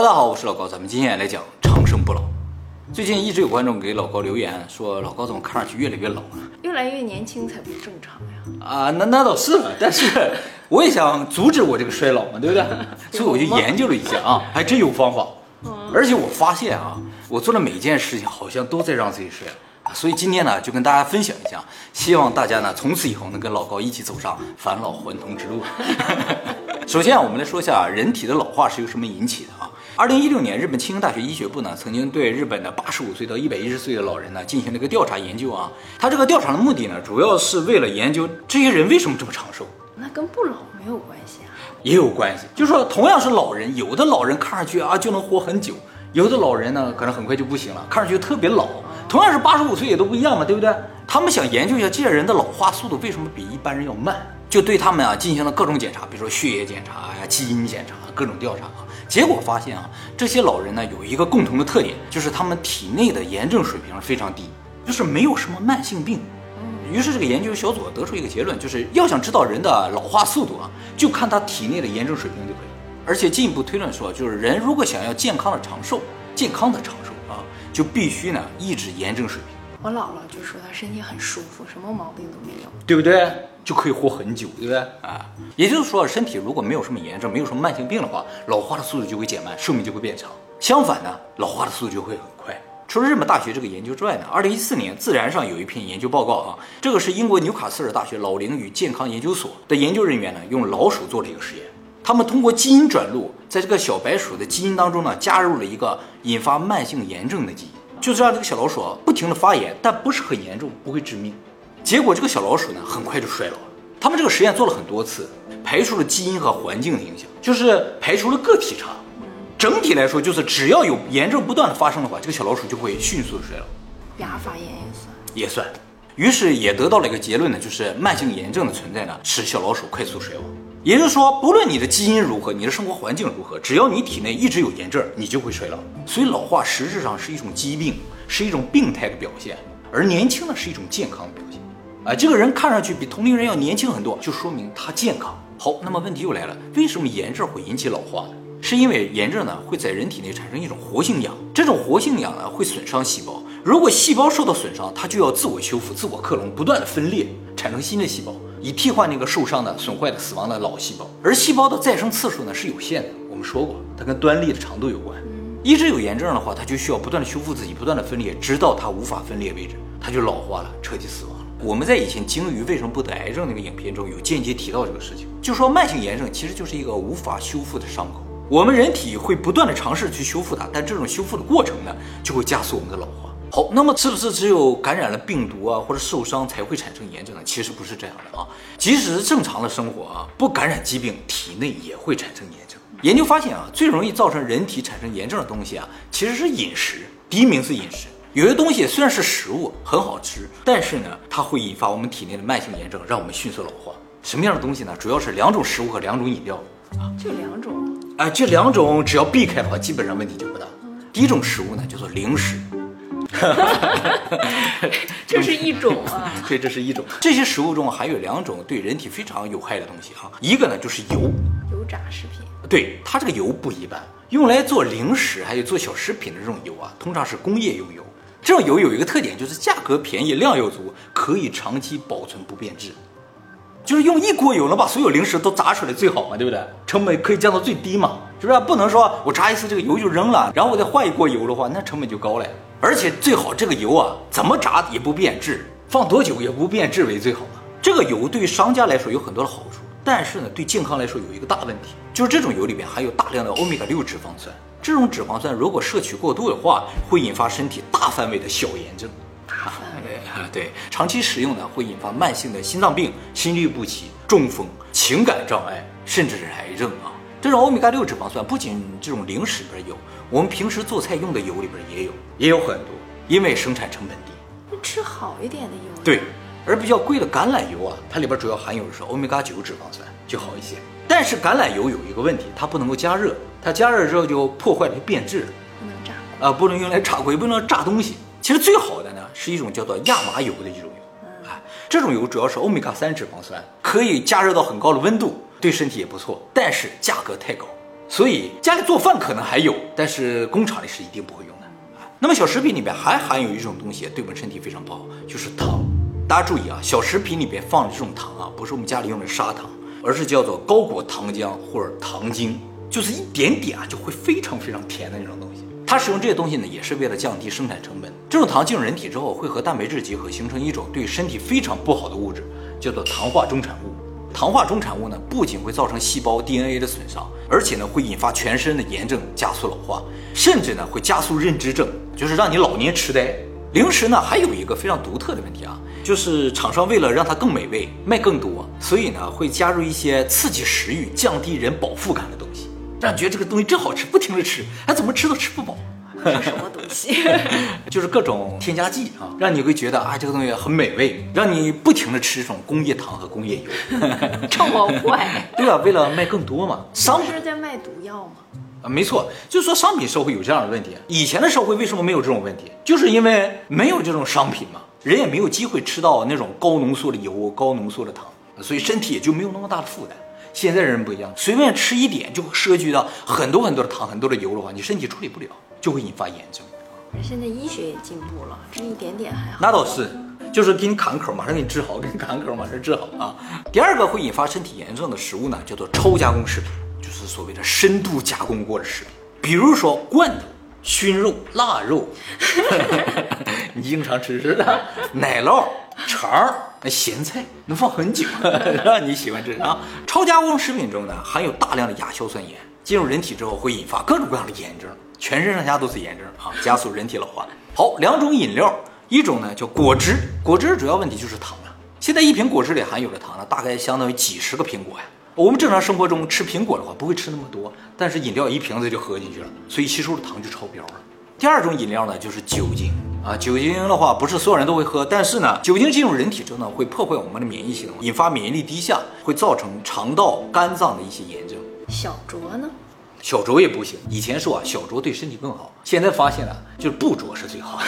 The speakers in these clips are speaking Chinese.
大家好，我是老高，咱们今天来讲长生不老。最近一直有观众给老高留言说，老高怎么看上去越来越老啊？越来越年轻才不正常呀！啊，那那倒是了，但是我也想阻止我这个衰老嘛，对不对？所以我就研究了一下啊，还真有方法。而且我发现啊，我做的每一件事情好像都在让自己衰老。所以今天呢，就跟大家分享一下，希望大家呢从此以后能跟老高一起走上返老还童之路。首先啊，我们来说一下人体的老化是由什么引起的啊？二零一六年，日本庆应大学医学部呢曾经对日本的八十五岁到一百一十岁的老人呢进行了一个调查研究啊。他这个调查的目的呢，主要是为了研究这些人为什么这么长寿。那跟不老没有关系啊？也有关系，就是说同样是老人，有的老人看上去啊就能活很久，有的老人呢可能很快就不行了，看上去特别老。同样是八十五岁也都不一样嘛，对不对？他们想研究一下这些人的老化速度为什么比一般人要慢，就对他们啊进行了各种检查，比如说血液检查呀、基因检查、各种调查啊。结果发现啊，这些老人呢有一个共同的特点，就是他们体内的炎症水平非常低，就是没有什么慢性病。于是这个研究小组得出一个结论，就是要想知道人的老化速度啊，就看他体内的炎症水平就可以。而且进一步推论说，就是人如果想要健康的长寿，健康的长寿啊，就必须呢抑制炎症水平。我姥姥就说她身体很舒服，什么毛病都没有，对不对？就可以活很久，对不对？啊，也就是说，身体如果没有什么炎症，没有什么慢性病的话，老化的速度就会减慢，寿命就会变长。相反呢，老化的速度就会很快。除了日本大学这个研究之外呢，二零一四年《自然》上有一篇研究报告啊，这个是英国纽卡斯尔大学老龄与健康研究所的研究人员呢，用老鼠做了一个实验。他们通过基因转录，在这个小白鼠的基因当中呢，加入了一个引发慢性炎症的基因，就是让这个小老鼠不停的发炎，但不是很严重，不会致命。结果这个小老鼠呢，很快就衰老了。他们这个实验做了很多次，排除了基因和环境的影响，就是排除了个体差。整体来说，就是只要有炎症不断的发生的话，这个小老鼠就会迅速的衰老。牙发炎也算，也算。于是也得到了一个结论呢，就是慢性炎症的存在呢，使小老鼠快速衰亡。也就是说，不论你的基因如何，你的生活环境如何，只要你体内一直有炎症，你就会衰老。所以老化实质上是一种疾病，是一种病态的表现，而年轻呢是一种健康的表现。啊，这个人看上去比同龄人要年轻很多，就说明他健康。好，那么问题又来了，为什么炎症会引起老化呢？是因为炎症呢会在人体内产生一种活性氧，这种活性氧呢会损伤细胞，如果细胞受到损伤，它就要自我修复、自我克隆，不断的分裂，产生新的细胞，以替换那个受伤的、损坏的、死亡的老细胞。而细胞的再生次数呢是有限的，我们说过，它跟端粒的长度有关。一直有炎症的话，它就需要不断的修复自己，不断的分裂，直到它无法分裂为止，它就老化了，彻底死亡了。我们在以前鲸鱼为什么不得癌症那个影片中有间接提到这个事情，就说慢性炎症其实就是一个无法修复的伤口。我们人体会不断的尝试去修复它，但这种修复的过程呢，就会加速我们的老化。好，那么是不是只有感染了病毒啊或者受伤才会产生炎症呢？其实不是这样的啊，即使是正常的生活啊，不感染疾病，体内也会产生炎症。研究发现啊，最容易造成人体产生炎症的东西啊，其实是饮食。第一名是饮食。有些东西虽然是食物很好吃，但是呢，它会引发我们体内的慢性炎症，让我们迅速老化。什么样的东西呢？主要是两种食物和两种饮料啊，就两种。哎，这两种只要避开的话，基本上问题就不大。第一种食物呢，叫做零食。这是一种啊。对，这是一种。这些食物中含有两种对人体非常有害的东西哈。一个呢就是油，油炸食品。对，它这个油不一般，用来做零食还有做小食品的这种油啊，通常是工业用油。这种油有一个特点，就是价格便宜，量又足，可以长期保存不变质。就是用一锅油能把所有零食都炸出来最好嘛，对不对？成本可以降到最低嘛，是不是？不能说我炸一次这个油就扔了，然后我再换一锅油的话，那成本就高了。而且最好这个油啊，怎么炸也不变质，放多久也不变质为最好嘛。这个油对于商家来说有很多的好处，但是呢，对健康来说有一个大问题，就是这种油里面含有大量的欧米伽六脂肪酸。这种脂肪酸如果摄取过度的话，会引发身体大范围的小炎症。对，长期使用呢，会引发慢性的心脏病、心律不齐、中风、情感障碍，甚至是癌症啊。这种欧米伽六脂肪酸不仅这种零食里边有，我们平时做菜用的油里边也有，也有很多，因为生产成本低。吃好一点的油。对，而比较贵的橄榄油啊，它里边主要含有的是欧米伽九脂肪酸，就好一些。但是橄榄油有一个问题，它不能够加热，它加热之后就破坏了变质，不能炸啊，不能用来炸锅，也不能炸东西。其实最好的呢是一种叫做亚麻油的一种油，哎，这种油主要是欧米伽三脂肪酸，可以加热到很高的温度，对身体也不错，但是价格太高，所以家里做饭可能还有，但是工厂里是一定不会用的啊。那么小食品里面还含有一种东西对我们身体非常不好，就是糖。大家注意啊，小食品里边放的这种糖啊，不是我们家里用的砂糖，而是叫做高果糖浆或者糖精，就是一点点啊就会非常非常甜的那种东西。它使用这些东西呢，也是为了降低生产成本。这种糖进入人体之后，会和蛋白质结合，形成一种对身体非常不好的物质，叫做糖化中产物。糖化中产物呢，不仅会造成细胞 DNA 的损伤，而且呢，会引发全身的炎症，加速老化，甚至呢，会加速认知症，就是让你老年痴呆。零食呢，还有一个非常独特的问题啊，就是厂商为了让它更美味，卖更多，所以呢，会加入一些刺激食欲、降低人饱腹感的东西，让你觉得这个东西真好吃，不停的吃，哎，怎么吃都吃不饱。是什么东西？就是各种添加剂啊，让你会觉得啊，这个东西很美味，让你不停的吃这种工业糖和工业油。这么坏？对啊，为了卖更多嘛。商不是在卖毒药吗？啊，没错，就是说商品社会有这样的问题。以前的社会为什么没有这种问题？就是因为没有这种商品嘛，人也没有机会吃到那种高浓缩的油、高浓缩的糖，所以身体也就没有那么大的负担。现在人不一样，随便吃一点就涉及到很多很多的糖、很多的油的话，你身体处理不了。就会引发炎症。而现在医学也进步了，这一点点还好。那倒是，就是给你砍口，马上给你治好；给你砍口，马上治好啊。第二个会引发身体炎症的食物呢，叫做超加工食品，就是所谓的深度加工过的食品，比如说罐头、熏肉、腊肉，你经常吃是的，奶酪、肠、那咸菜，能放很久，让你喜欢吃啊。超加工食品中呢，含有大量的亚硝酸盐，进入人体之后会引发各种各样的炎症。全身上下都是炎症啊，加速人体老化。好，两种饮料，一种呢叫果汁，果汁主要问题就是糖啊。现在一瓶果汁里含有的糖呢，大概相当于几十个苹果呀。我们正常生活中吃苹果的话，不会吃那么多，但是饮料一瓶子就喝进去了，所以吸收的糖就超标了。第二种饮料呢就是酒精啊，酒精的话不是所有人都会喝，但是呢，酒精进入人体之后呢，会破坏我们的免疫系统，引发免疫力低下，会造成肠道、肝脏的一些炎症。小酌呢？小酌也不行。以前说啊，小酌对身体更好，现在发现了，就是不酌是最好。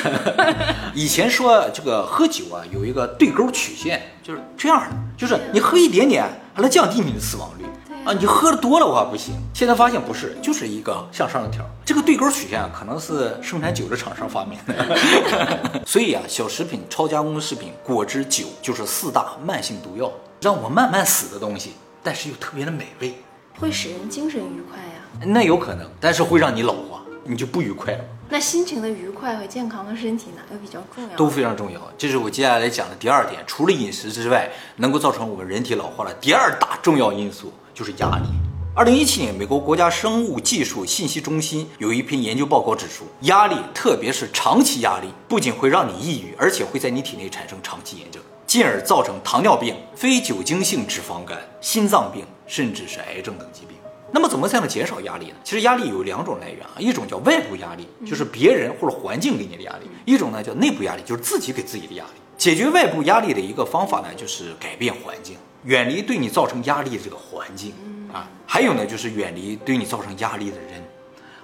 以前说这个喝酒啊，有一个对勾曲线，就是这样的，就是你喝一点点，还能降低你的死亡率啊。你喝的多了我还不行。现在发现不是，就是一个向上的条。这个对勾曲线啊，可能是生产酒的厂商发明的。所以啊，小食品、超加工食品、果汁、酒，就是四大慢性毒药，让我慢慢死的东西，但是又特别的美味，会使人精神愉快呀。那有可能，但是会让你老化，你就不愉快了。那心情的愉快和健康的身体哪个比较重要？都非常重要。这是我接下来讲的第二点，除了饮食之外，能够造成我们人体老化的第二大重要因素就是压力。二零一七年，美国国家生物技术信息中心有一篇研究报告指出，压力，特别是长期压力，不仅会让你抑郁，而且会在你体内产生长期炎症，进而造成糖尿病、非酒精性脂肪肝、心脏病，甚至是癌症等疾病。那么怎么才能减少压力呢？其实压力有两种来源啊，一种叫外部压力，就是别人或者环境给你的压力；一种呢叫内部压力，就是自己给自己的压力。解决外部压力的一个方法呢，就是改变环境，远离对你造成压力的这个环境啊。还有呢，就是远离对你造成压力的人。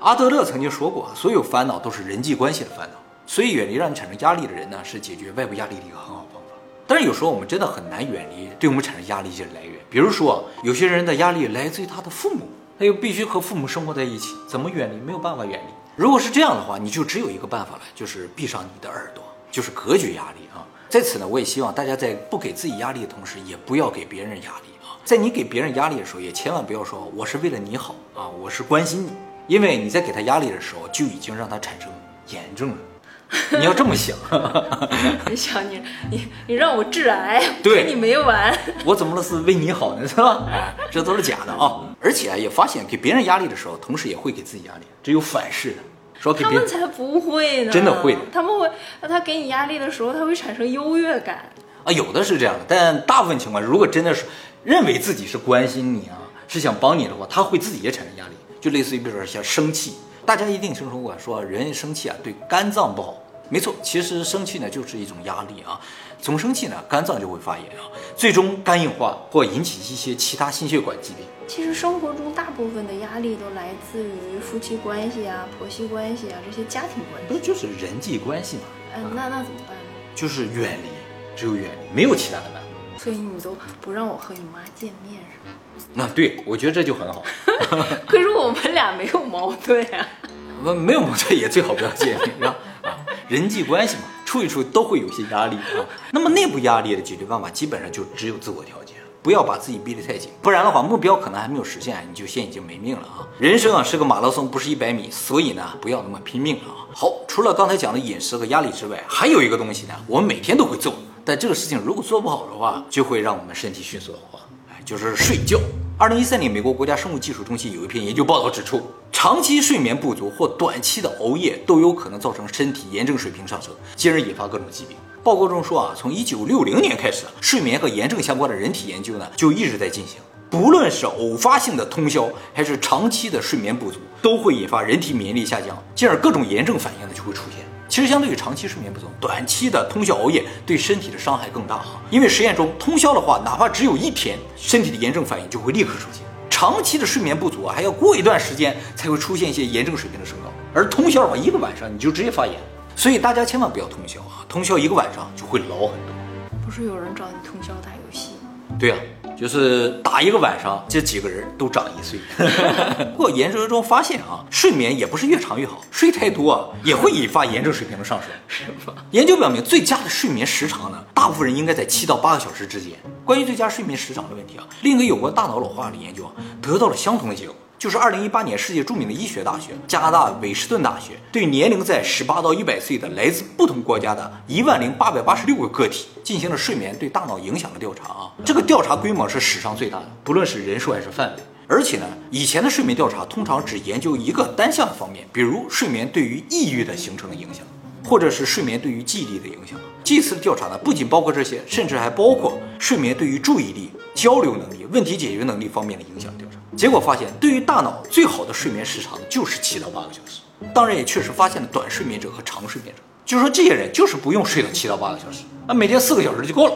阿德勒曾经说过，所有烦恼都是人际关系的烦恼，所以远离让你产生压力的人呢，是解决外部压力的一个很好方法。但是有时候我们真的很难远离对我们产生压力一些来源，比如说有些人的压力来自于他的父母。他又必须和父母生活在一起，怎么远离？没有办法远离。如果是这样的话，你就只有一个办法了，就是闭上你的耳朵，就是隔绝压力啊。在此呢，我也希望大家在不给自己压力的同时，也不要给别人压力啊。在你给别人压力的时候，也千万不要说我是为了你好啊，我是关心你，因为你在给他压力的时候，就已经让他产生炎症了。你要这么想，你想你你你让我致癌，对你没完。我怎么了？是为你好呢，是吧？哎，这都是假的啊！而且啊，也发现给别人压力的时候，同时也会给自己压力，这有反噬的。说给他们才不会呢，真的会。他们会，他给你压力的时候，他会产生优越感啊。有的是这样的，但大部分情况，如果真的是认为自己是关心你啊，是想帮你的话，他会自己也产生压力，就类似于比如说像生气。大家一定听说过，说人生气啊对肝脏不好。没错，其实生气呢就是一种压力啊。总生气呢，肝脏就会发炎啊，最终肝硬化或引起一些其他心血管疾病。其实生活中大部分的压力都来自于夫妻关系啊、婆媳关系啊这些家庭关系。不就是人际关系吗？嗯，那那怎么办呢？就是远离，只有远离，没有其他的办法。所以你都不让我和你妈见面是吗？那对我觉得这就很好。可是我们俩没有矛盾啊。我 没有矛盾也最好不要见面，是吧？啊，人际关系嘛，处一处都会有些压力啊。那么内部压力的解决办法基本上就只有自我调节，不要把自己逼得太紧，不然的话目标可能还没有实现，你就先已经没命了啊。人生啊是个马拉松，不是一百米，所以呢不要那么拼命了啊。好，除了刚才讲的饮食和压力之外，还有一个东西呢，我们每天都会做，但这个事情如果做不好的话，就会让我们身体迅速老化，就是睡觉。二零一三年，美国国家生物技术中心有一篇研究报告指出，长期睡眠不足或短期的熬夜都有可能造成身体炎症水平上升，进而引发各种疾病。报告中说啊，从一九六零年开始，睡眠和炎症相关的人体研究呢就一直在进行。不论是偶发性的通宵，还是长期的睡眠不足，都会引发人体免疫力下降，进而各种炎症反应呢就会出现。其实，相对于长期睡眠不足，短期的通宵熬夜对身体的伤害更大哈。因为实验中，通宵的话，哪怕只有一天，身体的炎症反应就会立刻出现。长期的睡眠不足啊，还要过一段时间才会出现一些炎症水平的升高。而通宵的话，一个晚上你就直接发炎，所以大家千万不要通宵啊！通宵一个晚上就会老很多。不是有人找你通宵打？对呀。就是打一个晚上，这几个人都长一岁。不过研究中发现啊，睡眠也不是越长越好，睡太多啊也会引发炎症水平的上升。是吗？研究表明，最佳的睡眠时长呢，大部分人应该在七到八个小时之间。关于最佳睡眠时长的问题啊，另一个有关大脑老化的研究啊，得到了相同的结果。就是二零一八年世界著名的医学大学加拿大韦士顿大学对年龄在十八到一百岁的来自不同国家的一万零八百八十六个个体进行了睡眠对大脑影响的调查啊，这个调查规模是史上最大的，不论是人数还是范围。而且呢，以前的睡眠调查通常只研究一个单项的方面，比如睡眠对于抑郁的形成的影响，或者是睡眠对于记忆力的影响。这次的调查呢，不仅包括这些，甚至还包括睡眠对于注意力、交流能力、问题解决能力方面的影响调查。结果发现，对于大脑最好的睡眠时长就是七到八个小时。当然，也确实发现了短睡眠者和长睡眠者，就是说这些人就是不用睡到七到八个小时，那每天四个小时就够了。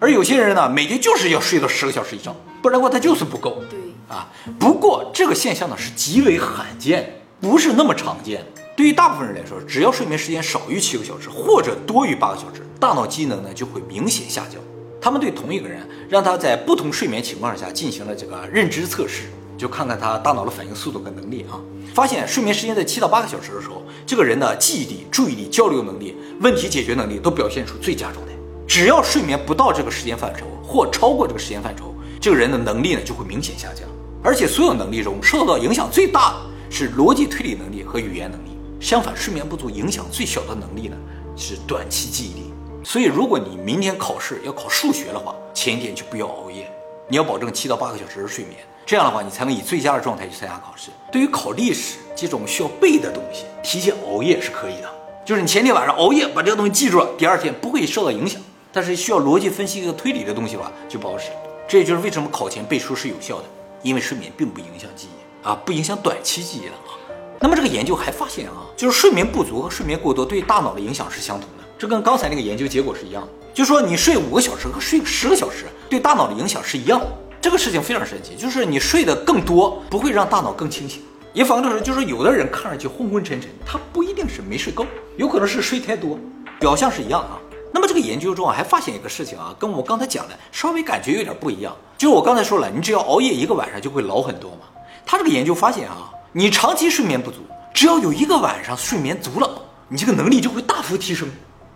而有些人呢，每天就是要睡到十个小时以上，不然的话他就是不够。对啊，不过这个现象呢是极为罕见，不是那么常见。对于大部分人来说，只要睡眠时间少于七个小时或者多于八个小时，大脑机能呢就会明显下降。他们对同一个人，让他在不同睡眠情况下进行了这个认知测试。就看看他大脑的反应速度跟能力啊，发现睡眠时间在七到八个小时的时候，这个人的记忆力、注意力、交流能力、问题解决能力都表现出最佳状态。只要睡眠不到这个时间范畴或超过这个时间范畴，这个人的能力呢就会明显下降。而且所有能力中受到影响最大的是逻辑推理能力和语言能力。相反，睡眠不足影响最小的能力呢是短期记忆力。所以，如果你明天考试要考数学的话，前一天就不要熬夜，你要保证七到八个小时的睡眠。这样的话，你才能以最佳的状态去参加考试。对于考历史这种需要背的东西，提前熬夜是可以的。就是你前天晚上熬夜把这个东西记住了，第二天不会受到影响。但是需要逻辑分析和推理的东西吧，就不好使。这也就是为什么考前背书是有效的，因为睡眠并不影响记忆啊，不影响短期记忆的。那么这个研究还发现啊，就是睡眠不足和睡眠过多对大脑的影响是相同的，这跟刚才那个研究结果是一样的。就说你睡五个小时和睡十个小时对大脑的影响是一样的。这个事情非常神奇，就是你睡得更多不会让大脑更清醒，也反过来说，就是有的人看上去昏昏沉沉，他不一定是没睡够，有可能是睡太多，表象是一样啊。那么这个研究中啊，还发现一个事情啊，跟我刚才讲的稍微感觉有点不一样，就是我刚才说了，你只要熬夜一个晚上就会老很多嘛。他这个研究发现啊，你长期睡眠不足，只要有一个晚上睡眠足了，你这个能力就会大幅提升。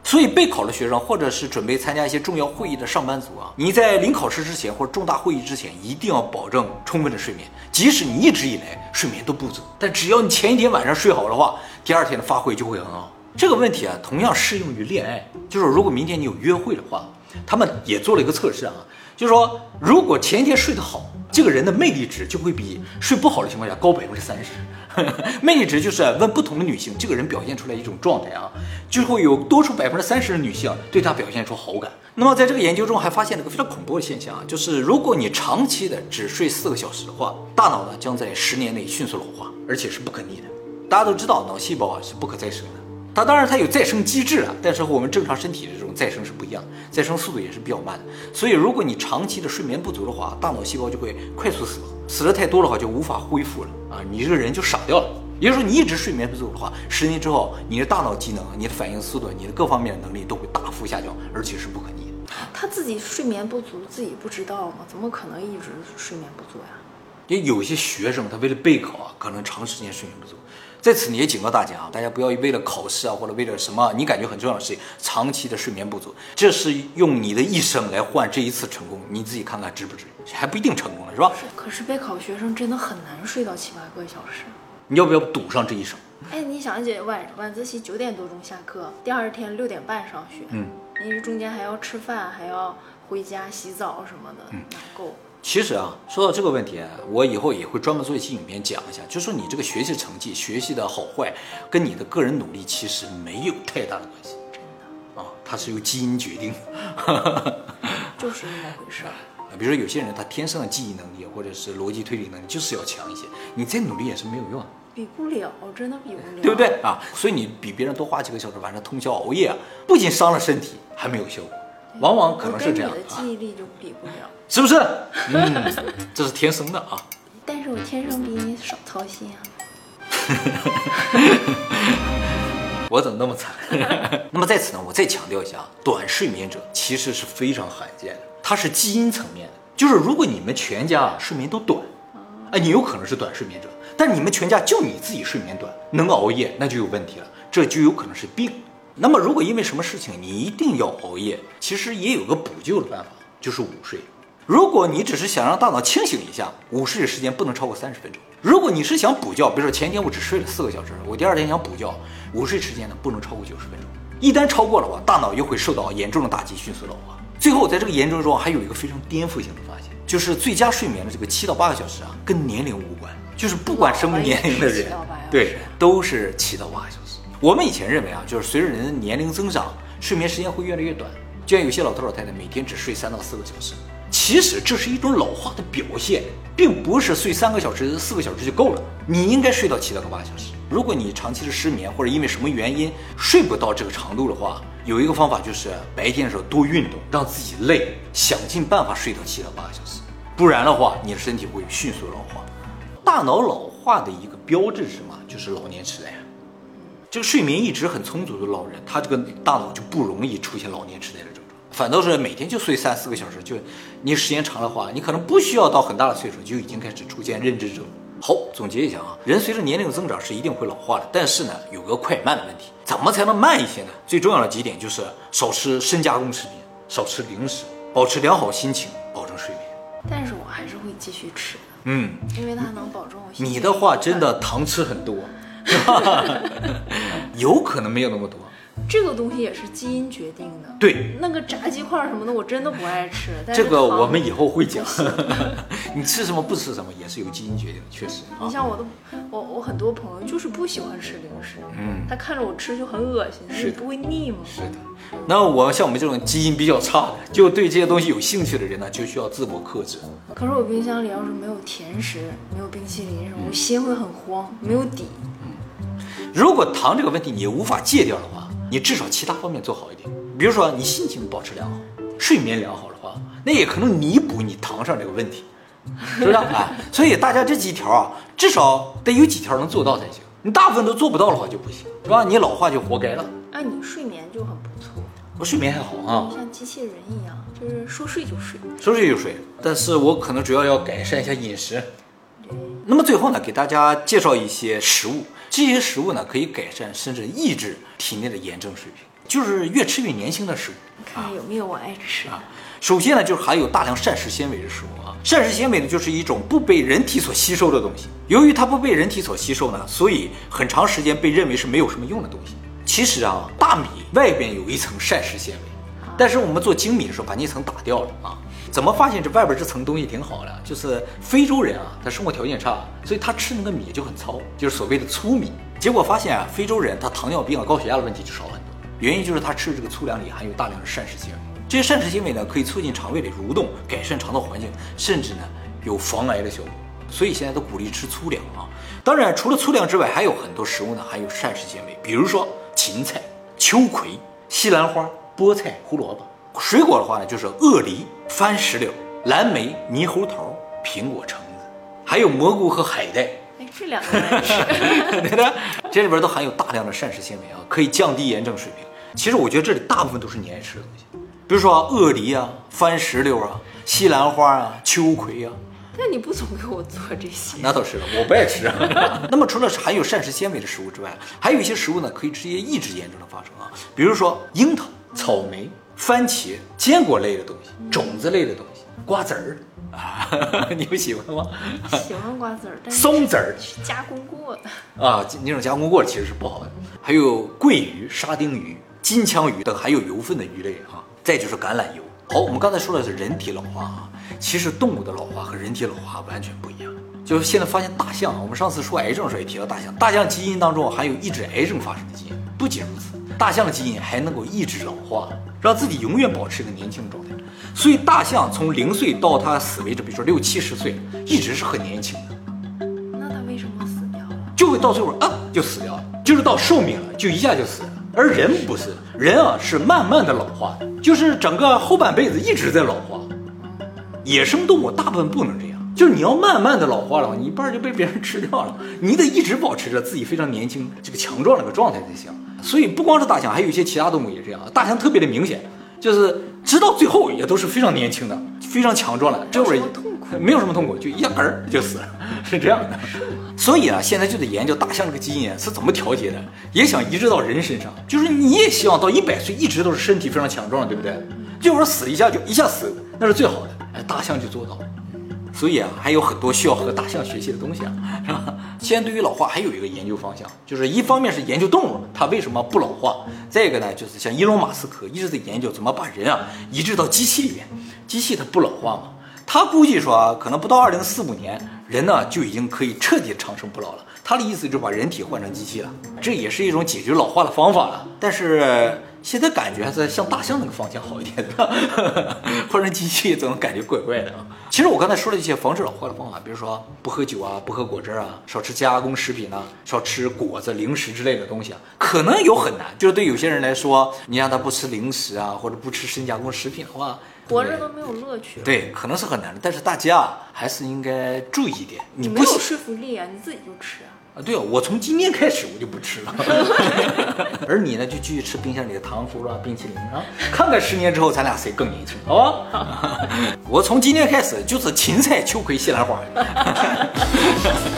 所以备考的学生，或者是准备参加一些重要会议的上班族啊，你在临考试之前或者重大会议之前，一定要保证充分的睡眠。即使你一直以来睡眠都不足，但只要你前一天晚上睡好的话，第二天的发挥就会很好。这个问题啊，同样适用于恋爱。就是如果明天你有约会的话，他们也做了一个测试啊，就是说如果前一天睡得好，这个人的魅力值就会比睡不好的情况下高百分之三十。魅力值就是问不同的女性，这个人表现出来一种状态啊，就会有多出百分之三十的女性对他表现出好感。那么在这个研究中还发现了个非常恐怖的现象啊，就是如果你长期的只睡四个小时的话，大脑呢将在十年内迅速老化，而且是不可逆的。大家都知道脑细胞啊是不可再生的，它当然它有再生机制啊，但是和我们正常身体的这种再生是不一样，再生速度也是比较慢的。所以如果你长期的睡眠不足的话，大脑细胞就会快速死亡。死的太多的话，就无法恢复了啊！你这个人就傻掉了。也就是说，你一直睡眠不足的话，十年之后，你的大脑机能、你的反应速度、你的各方面能力都会大幅下降，而且是不可逆的。他自己睡眠不足，自己不知道吗？怎么可能一直睡眠不足呀？为有些学生他为了备考啊，可能长时间睡眠不足。在此呢，也警告大家啊，大家不要为了考试啊，或者为了什么你感觉很重要的事情，长期的睡眠不足，这是用你的一生来换这一次成功，你自己看看值不值？还不一定成功了，是吧？可是备考学生真的很难睡到七八个小时。你要不要赌上这一生？哎，你想姐晚晚自习九点多钟下课，第二天六点半上学，嗯，你这中间还要吃饭，还要回家洗澡什么的，嗯哪够？其实啊，说到这个问题，我以后也会专门做一期影片讲一下，就说你这个学习成绩、学习的好坏，跟你的个人努力其实没有太大的关系真的啊，它是由基因决定的。就是那么回事儿。比如说有些人他天生的记忆能力或者是逻辑推理能力就是要强一些，你再努力也是没有用的，比不了，真的比不了，对不？对啊？所以你比别人多花几个小时晚上通宵熬夜啊，不仅伤了身体，还没有效果，往往可能是这样我跟你的啊，记忆力就比不了，是不是？嗯，这是天生的啊。但是我天生比你少操心啊。我怎么那么惨？那么在此呢，我再强调一下，短睡眠者其实是非常罕见的，它是基因层面的。就是如果你们全家啊睡眠都短，哎，你有可能是短睡眠者，但你们全家就你自己睡眠短，能熬夜，那就有问题了，这就有可能是病。那么如果因为什么事情你一定要熬夜，其实也有个补救的办法，就是午睡。如果你只是想让大脑清醒一下，午睡的时间不能超过三十分钟。如果你是想补觉，比如说前一天我只睡了四个小时，我第二天想补觉，午睡时间呢不能超过九十分钟。一旦超过了话，大脑又会受到严重的打击，迅速老化。最后，在这个研究中还有一个非常颠覆性的发现，就是最佳睡眠的这个七到八个小时啊，跟年龄无关，就是不管什么年龄的人7到8小时，对，都是七到八个小时。我们以前认为啊，就是随着人的年龄增长，睡眠时间会越来越短，就像有些老头老太太每天只睡三到四个小时。其实这是一种老化的表现，并不是睡三个小时、四个小时就够了。你应该睡到七到八个小时。如果你长期的失眠，或者因为什么原因睡不到这个长度的话，有一个方法就是白天的时候多运动，让自己累，想尽办法睡到七到八个小时。不然的话，你的身体会迅速老化。大脑老化的一个标志是什么？就是老年痴呆。这个睡眠一直很充足的老人，他这个大脑就不容易出现老年痴呆的。反倒是每天就睡三四个小时，就你时间长的话，你可能不需要到很大的岁数就已经开始出现认知症。好，总结一下啊，人随着年龄的增长是一定会老化的，但是呢，有个快慢的问题，怎么才能慢一些呢？最重要的几点就是少吃深加工食品，少吃零食，保持良好心情，保证睡眠。但是我还是会继续吃的，嗯，因为它能保证我你的话真的糖吃很多，有可能没有那么多。这个东西也是基因决定的。对，那个炸鸡块什么的，我真的不爱吃。但这个我们以后会讲。你吃什么不吃什么也是由基因决定的，确实啊你。像我的，我我很多朋友就是不喜欢吃零食，嗯他看着我吃就很恶心，是不会腻吗？是的，那我像我们这种基因比较差的，就对这些东西有兴趣的人呢，就需要自我克制。可是我冰箱里要是没有甜食，没有冰淇淋什么，我心会很慌，没有底。嗯如果糖这个问题你无法戒掉的话，你至少其他方面做好一点。比如说你心情保持良好，睡眠良好的话，那也可能弥补你糖上这个问题，是不是？哎，所以大家这几条啊，至少得有几条能做到才行。你大部分都做不到的话就不行，是吧？你老化就活该了。啊，你睡眠就很不错，我睡眠还好啊，像机器人一样，就是说睡就睡。说睡就睡，但是我可能主要要改善一下饮食。那么最后呢，给大家介绍一些食物，这些食物呢可以改善甚至抑制体内的炎症水平，就是越吃越年轻的食物。看看有没有我爱吃。啊首先呢，就是含有大量膳食纤维的食物啊。膳食纤维呢，就是一种不被人体所吸收的东西。由于它不被人体所吸收呢，所以很长时间被认为是没有什么用的东西。其实啊，大米外边有一层膳食纤维，但是我们做精米的时候把那层打掉了啊。怎么发现这外边这层东西挺好的？就是非洲人啊，他生活条件差，所以他吃那个米就很糙，就是所谓的粗米。结果发现啊，非洲人他糖尿病啊、高血压的问题就少很多。原因就是他吃的这个粗粮里含有大量的膳食纤维。这些膳食纤维呢，可以促进肠胃的蠕动，改善肠道环境，甚至呢有防癌的效果。所以现在都鼓励吃粗粮啊。当然，除了粗粮之外，还有很多食物呢含有膳食纤维，比如说芹菜、秋葵、西兰花、菠菜、胡萝卜。水果的话呢，就是鳄梨、番石榴、蓝莓、猕猴桃、苹果、橙子，还有蘑菇和海带。哎，这两个我爱吃。对的，这里边都含有大量的膳食纤维啊，可以降低炎症水平。其实我觉得这里大部分都是你爱吃的东西，比如说啊鳄梨啊、番石榴啊、西兰花啊、秋葵啊。那你不总给我做这些？那倒是了，我不爱吃。啊 那么除了含有膳食纤维的食物之外，还有一些食物呢，可以直接抑制炎症的发生啊。比如说樱桃、草莓、番茄、坚果类的东西、种子类的东西、瓜子儿啊，你们喜欢吗？喜欢瓜子儿，但是松子儿是加工过的。啊，那种加工过的其实是不好的。还有桂鱼、沙丁鱼、金枪鱼等含有油分的鱼类哈、再就是橄榄油。好，我们刚才说的是人体老化啊，其实动物的老化和人体老化完全不一样。就是现在发现大象，我们上次说癌症的时候也提到大象，大象基因当中含有抑制癌症发生的基因。不仅如此，大象的基因还能够抑制老化，让自己永远保持一个年轻的状态。所以大象从零岁到它死为止，比如说六七十岁，一直是很年轻的。那它为什么死掉了？就会到最后啊就死掉了，就是到寿命了，就一下就死了。而人不是，人啊是慢慢的老化的，就是整个后半辈子一直在老化。野生动物大部分不能这样，就是你要慢慢的老化了，你一半就被别人吃掉了，你得一直保持着自己非常年轻、这个强壮的一个状态才行。所以不光是大象，还有一些其他动物也这样。大象特别的明显，就是直到最后也都是非常年轻的、非常强壮的，这会儿没有什么痛苦没有什么痛苦，就一下儿就死了，是这样的。所以啊，现在就得研究大象这个基因是怎么调节的，也想移植到人身上。就是你也希望到一百岁一直都是身体非常强壮，对不对？结果死一下就一下死，那是最好的。哎，大象就做到了。所以啊，还有很多需要和大象学习的东西啊，是吧？现在对于老化还有一个研究方向，就是一方面是研究动物它为什么不老化，再一个呢，就是像伊隆马斯克一直在研究怎么把人啊移植到机器里面，机器它不老化嘛。他估计说啊，可能不到二零四五年，人呢就已经可以彻底长生不老了。他的意思就是把人体换成机器了，这也是一种解决老化的方法了。但是现在感觉还是向大象那个方向好一点，对吧？换成机器总感觉怪怪的啊。其实我刚才说了一些防止老化的方法，比如说不喝酒啊，不喝果汁啊，少吃加工食品啊，少吃果子、零食之类的东西啊，可能有很难。就是对有些人来说，你让他不吃零食啊，或者不吃深加工食品的话，活着都没有乐趣。对，可能是很难的。但是大家还是应该注意一点，你你没有说服力啊，你自己就吃啊。啊，对啊，我从今天开始我就不吃了，而你呢就继续吃冰箱里的糖葫芦啊、冰淇淋啊，看看十年之后咱俩谁更年轻，好吧？我从今天开始就是芹菜、秋葵、西兰花。